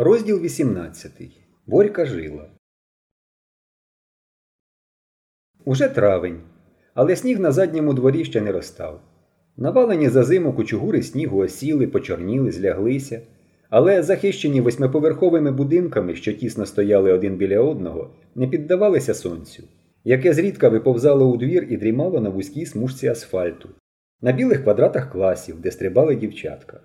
Розділ 18. Борька жила. Уже травень, але сніг на задньому дворі ще не розстав. Навалені за зиму кучугури снігу осіли, почорніли, зляглися, але захищені восьмиповерховими будинками, що тісно стояли один біля одного, не піддавалися сонцю, яке зрідка виповзало у двір і дрімало на вузькій смужці асфальту, на білих квадратах класів, де стрибали дівчатка.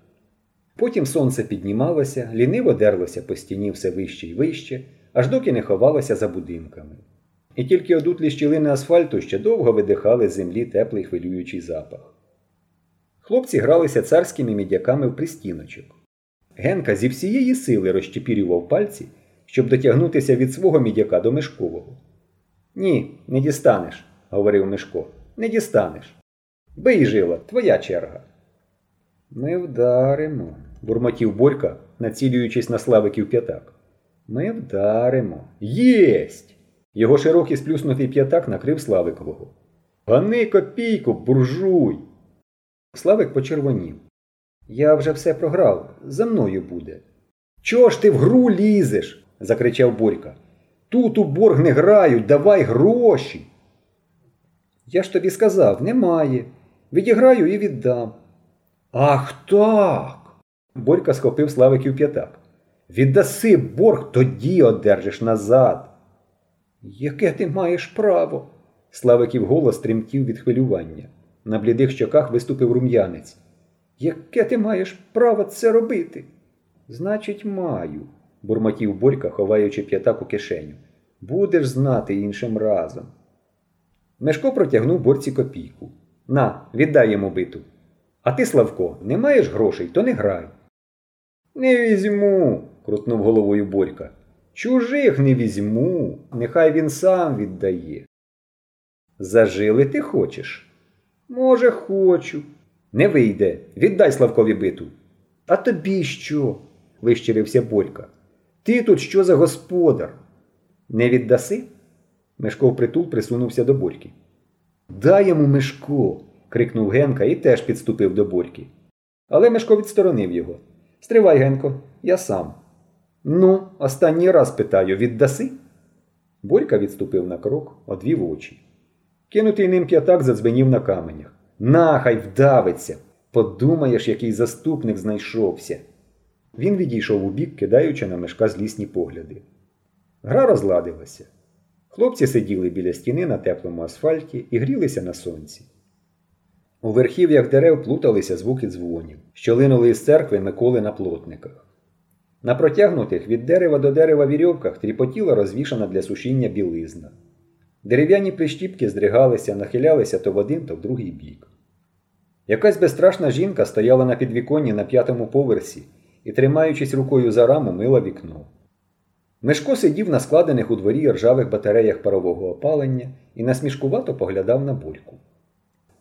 Потім сонце піднімалося, ліниво дерлося по стіні все вище й вище, аж доки не ховалося за будинками. І тільки одутлі щілини асфальту ще довго видихали з землі теплий хвилюючий запах. Хлопці гралися царськими мідяками в пристіночок. Генка зі всієї сили розчепірював пальці, щоб дотягнутися від свого мідяка до Мешкового. Ні, не дістанеш, говорив Мешко. Не дістанеш. Бий жила, твоя черга. Ми вдаримо, бурмотів Борька, націлюючись на славиків п'ятак. Ми вдаримо. Єсть! Його широкий сплюснутий п'ятак накрив Славикового. Гани копійку, буржуй! Славик почервонів. Я вже все програв, за мною буде. Чого ж ти в гру лізеш? закричав Борька. Тут у борг не грають, давай гроші. Я ж тобі сказав, немає. Відіграю і віддам. Ах так. Борька схопив Славиків п'ятак. Віддаси борг, тоді одержиш назад. Яке ти маєш право? Славиків голос тремтів від хвилювання. На блідих щоках виступив рум'янець. Яке ти маєш право це робити? Значить, маю, бурмотів Борька, ховаючи п'ятак у кишеню. Будеш знати іншим разом. Мешко протягнув борці копійку. На, віддай йому биту. А ти, Славко, не маєш грошей, то не грай. Не візьму, крутнув головою Борька. Чужих не візьму, нехай він сам віддає. Зажили ти хочеш? Може, хочу. Не вийде. Віддай Славкові биту. А тобі що? вищирився Борька. Ти тут що за господар? Не віддаси? Мешко впритул присунувся до Борьки. Дай йому Мешко. Крикнув Генка і теж підступив до Борьки. Але Мешко відсторонив його. Стривай, Генко, я сам. Ну, останній раз питаю, віддаси? Борька відступив на крок, одвів очі. Кинутий ним п'ятак задзвенів на каменях. Нахай вдавиться. Подумаєш, який заступник знайшовся. Він відійшов у бік, кидаючи на мешка злісні погляди. Гра розладилася. Хлопці сиділи біля стіни на теплому асфальті і грілися на сонці. У верхів'ях дерев плуталися звуки дзвонів, що линули із церкви Миколи на плотниках. На протягнутих від дерева до дерева вірьовках тріпотіла розвішана для сушіння білизна. Дерев'яні прищіпки здригалися, нахилялися то в один, то в другий бік. Якась безстрашна жінка стояла на підвіконні на п'ятому поверсі і, тримаючись рукою за раму, мила вікно. Мешко сидів на складених у дворі ржавих батареях парового опалення і насмішкувато поглядав на бульку.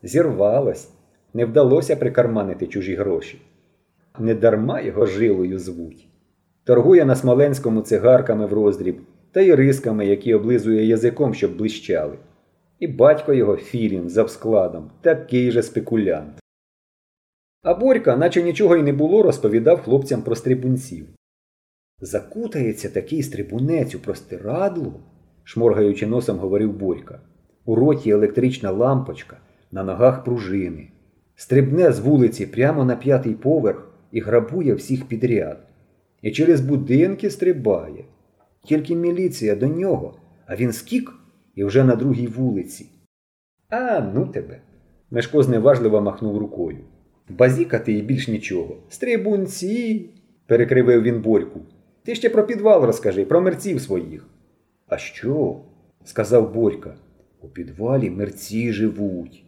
Зірвалось, не вдалося прикарманити чужі гроші. Недарма його жилою звуть. Торгує на Смоленському цигарками в роздріб та й рисками, які облизує язиком, щоб блищали. І батько його Філін за складом, такий же спекулянт. А Борька, наче нічого й не було, розповідав хлопцям про стрибунців. Закутається такий стрибунець у простирадло, шморгаючи носом, говорив Борька. У роті електрична лампочка, на ногах пружини. Стрибне з вулиці прямо на п'ятий поверх і грабує всіх підряд. І через будинки стрибає. Тільки міліція до нього, а він скік і вже на другій вулиці. А ну тебе. Мешко зневажливо махнув рукою. Базікати і більш нічого. Стрибунці. перекривив він Борьку. Ти ще про підвал розкажи, про мерців своїх. А що? сказав Борька. У підвалі мерці живуть.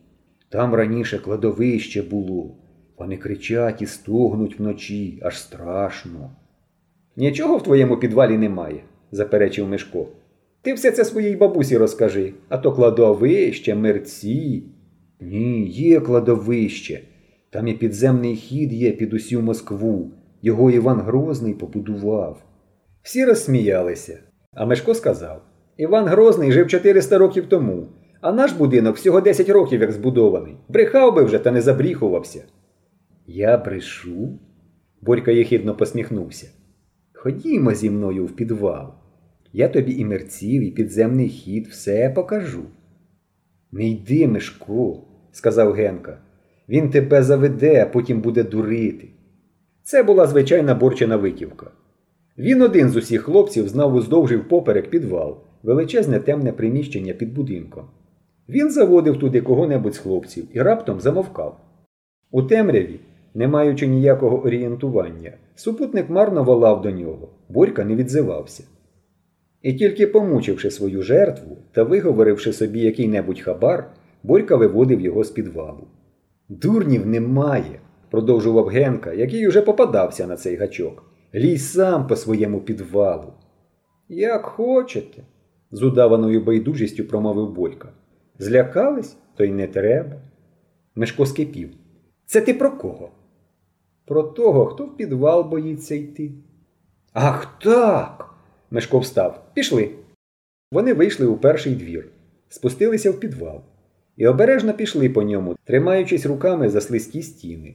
Там раніше кладовище було. Вони кричать і стогнуть вночі, аж страшно. Нічого в твоєму підвалі немає, заперечив Мишко. Ти все це своїй бабусі розкажи, а то кладовище, мерці. Ні, є кладовище. Там і підземний хід є під усю Москву. Його Іван Грозний побудував. Всі розсміялися. А Мешко сказав Іван Грозний жив 400 років тому, а наш будинок всього 10 років як збудований. Брехав би вже та не забріхувався. Я брешу? Борька єхідно посміхнувся. ходімо зі мною в підвал. Я тобі і мерців, і підземний хід все покажу. Не йди, Мишко, сказав Генка. Він тебе заведе, а потім буде дурити. Це була звичайна борчина витівка. Він один з усіх хлопців знав уздовж і впоперек підвал, величезне темне приміщення під будинком. Він заводив туди кого-небудь з хлопців і раптом замовкав. У темряві, не маючи ніякого орієнтування, супутник марно волав до нього, Борька не відзивався. І тільки помучивши свою жертву та виговоривши собі який-небудь хабар, Борька виводив його з підвалу. Дурнів немає, продовжував Генка, який уже попадався на цей гачок. Лізь сам по своєму підвалу. Як хочете, з удаваною байдужістю промовив Борька. Злякались, то й не треба. Мешко скипів. Це ти про кого? Про того, хто в підвал боїться йти. Ах так. Мешко встав. Пішли. Вони вийшли у перший двір, спустилися в підвал і обережно пішли по ньому, тримаючись руками за слизькі стіни.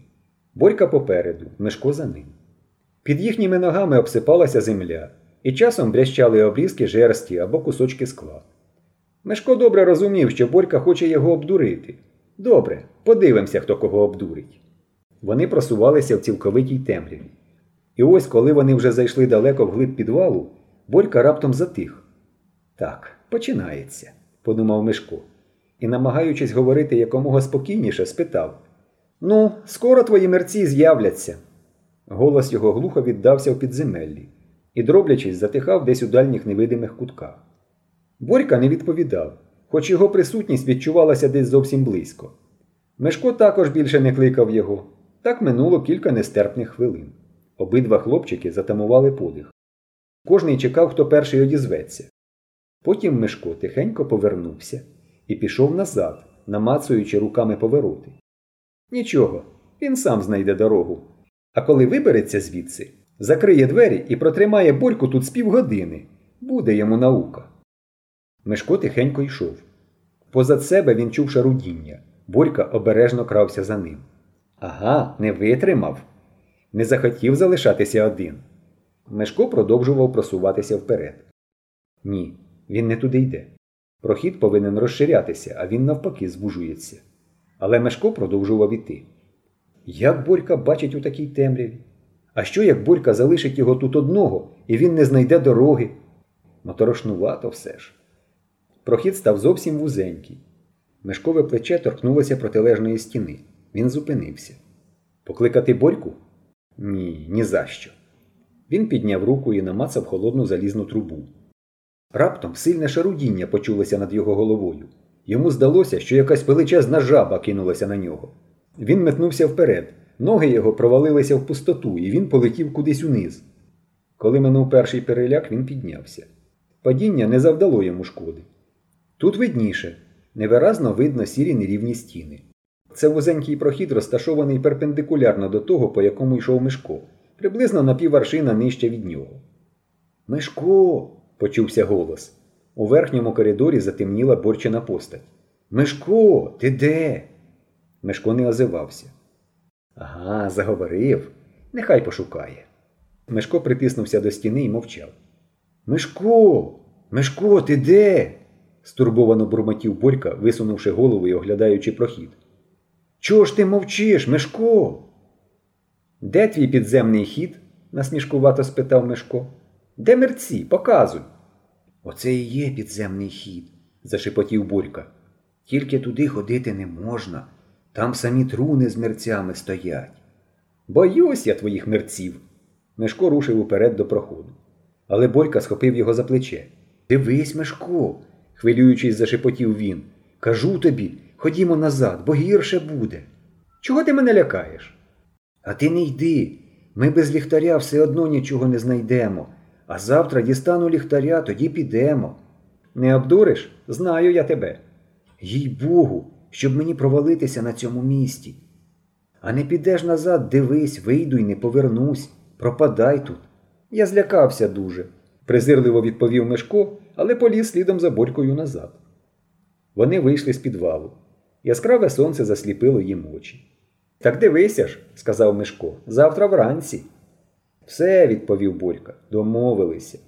Борька попереду, Мешко за ним. Під їхніми ногами обсипалася земля, і часом брящали обрізки жерсті або кусочки скла. Мешко добре розумів, що Борька хоче його обдурити. Добре, подивимося, хто кого обдурить. Вони просувалися в цілковитій темряві. І ось, коли вони вже зайшли далеко вглиб підвалу, Борька раптом затих. Так, починається, подумав Мишко, і, намагаючись говорити якомога спокійніше, спитав Ну, скоро твої мерці з'являться. Голос його глухо віддався в підземеллі і, дроблячись, затихав десь у дальніх невидимих кутках. Борька не відповідав, хоч його присутність відчувалася десь зовсім близько. Мешко також більше не кликав його. Так минуло кілька нестерпних хвилин. Обидва хлопчики затамували подих. Кожний чекав, хто перший одізветься. Потім Мишко тихенько повернувся і пішов назад, намацуючи руками повороти. Нічого, він сам знайде дорогу. А коли вибереться звідси, закриє двері і протримає борьку тут з півгодини. Буде йому наука. Мишко тихенько йшов. Позад себе він чув шарудіння. Борька обережно крався за ним. Ага, не витримав. Не захотів залишатися один. Мешко продовжував просуватися вперед. Ні, він не туди йде. Прохід повинен розширятися, а він навпаки звужується. Але Мешко продовжував іти. Як Борька бачить у такій темряві? А що як Борька залишить його тут одного, і він не знайде дороги? Моторошнувато все ж. Прохід став зовсім вузенький. Мешкове плече торкнулося протилежної стіни. Він зупинився. Покликати Борьку? Ні, ні за що. Він підняв руку і намацав холодну залізну трубу. Раптом сильне шарудіння почулося над його головою. Йому здалося, що якась величезна жаба кинулася на нього. Він метнувся вперед, ноги його провалилися в пустоту, і він полетів кудись униз. Коли минув перший переляк, він піднявся. Падіння не завдало йому шкоди. Тут видніше, невиразно видно сірі нерівні стіни. Це вузенький прохід, розташований перпендикулярно до того, по якому йшов Мишко, приблизно на піваршина нижче від нього. Мишко. почувся голос. У верхньому коридорі затемніла борчина постать. Мишко, ти де? Мишко не озивався. Ага, заговорив. Нехай пошукає. Мишко притиснувся до стіни і мовчав. Мишко, Мишко, ти де? Стурбовано бурмотів Борька, висунувши голову і оглядаючи прохід. Чого ж ти мовчиш, Мишко? Де твій підземний хід? насмішкувато спитав Мишко. Де мерці? Показуй. Оце і є підземний хід, зашепотів Борька. Тільки туди ходити не можна. Там самі труни з мерцями стоять. Боюсь я твоїх мерців. Мишко рушив уперед до проходу. Але Борька схопив його за плече. Дивись, Мишко, хвилюючись, зашепотів він. Кажу тобі, ходімо назад, бо гірше буде. Чого ти мене лякаєш? А ти не йди. Ми без ліхтаря все одно нічого не знайдемо. А завтра дістану ліхтаря, тоді підемо. Не обдуриш? Знаю я тебе. Їй Богу, щоб мені провалитися на цьому місці. А не підеш назад, дивись, вийду й не повернусь. Пропадай тут. Я злякався дуже, презирливо відповів Мешко, але поліз слідом за борькою назад. Вони вийшли з підвалу. Яскраве сонце засліпило їм очі. Так дивися ж, сказав Мишко, завтра вранці. Все, відповів Борька, домовилися.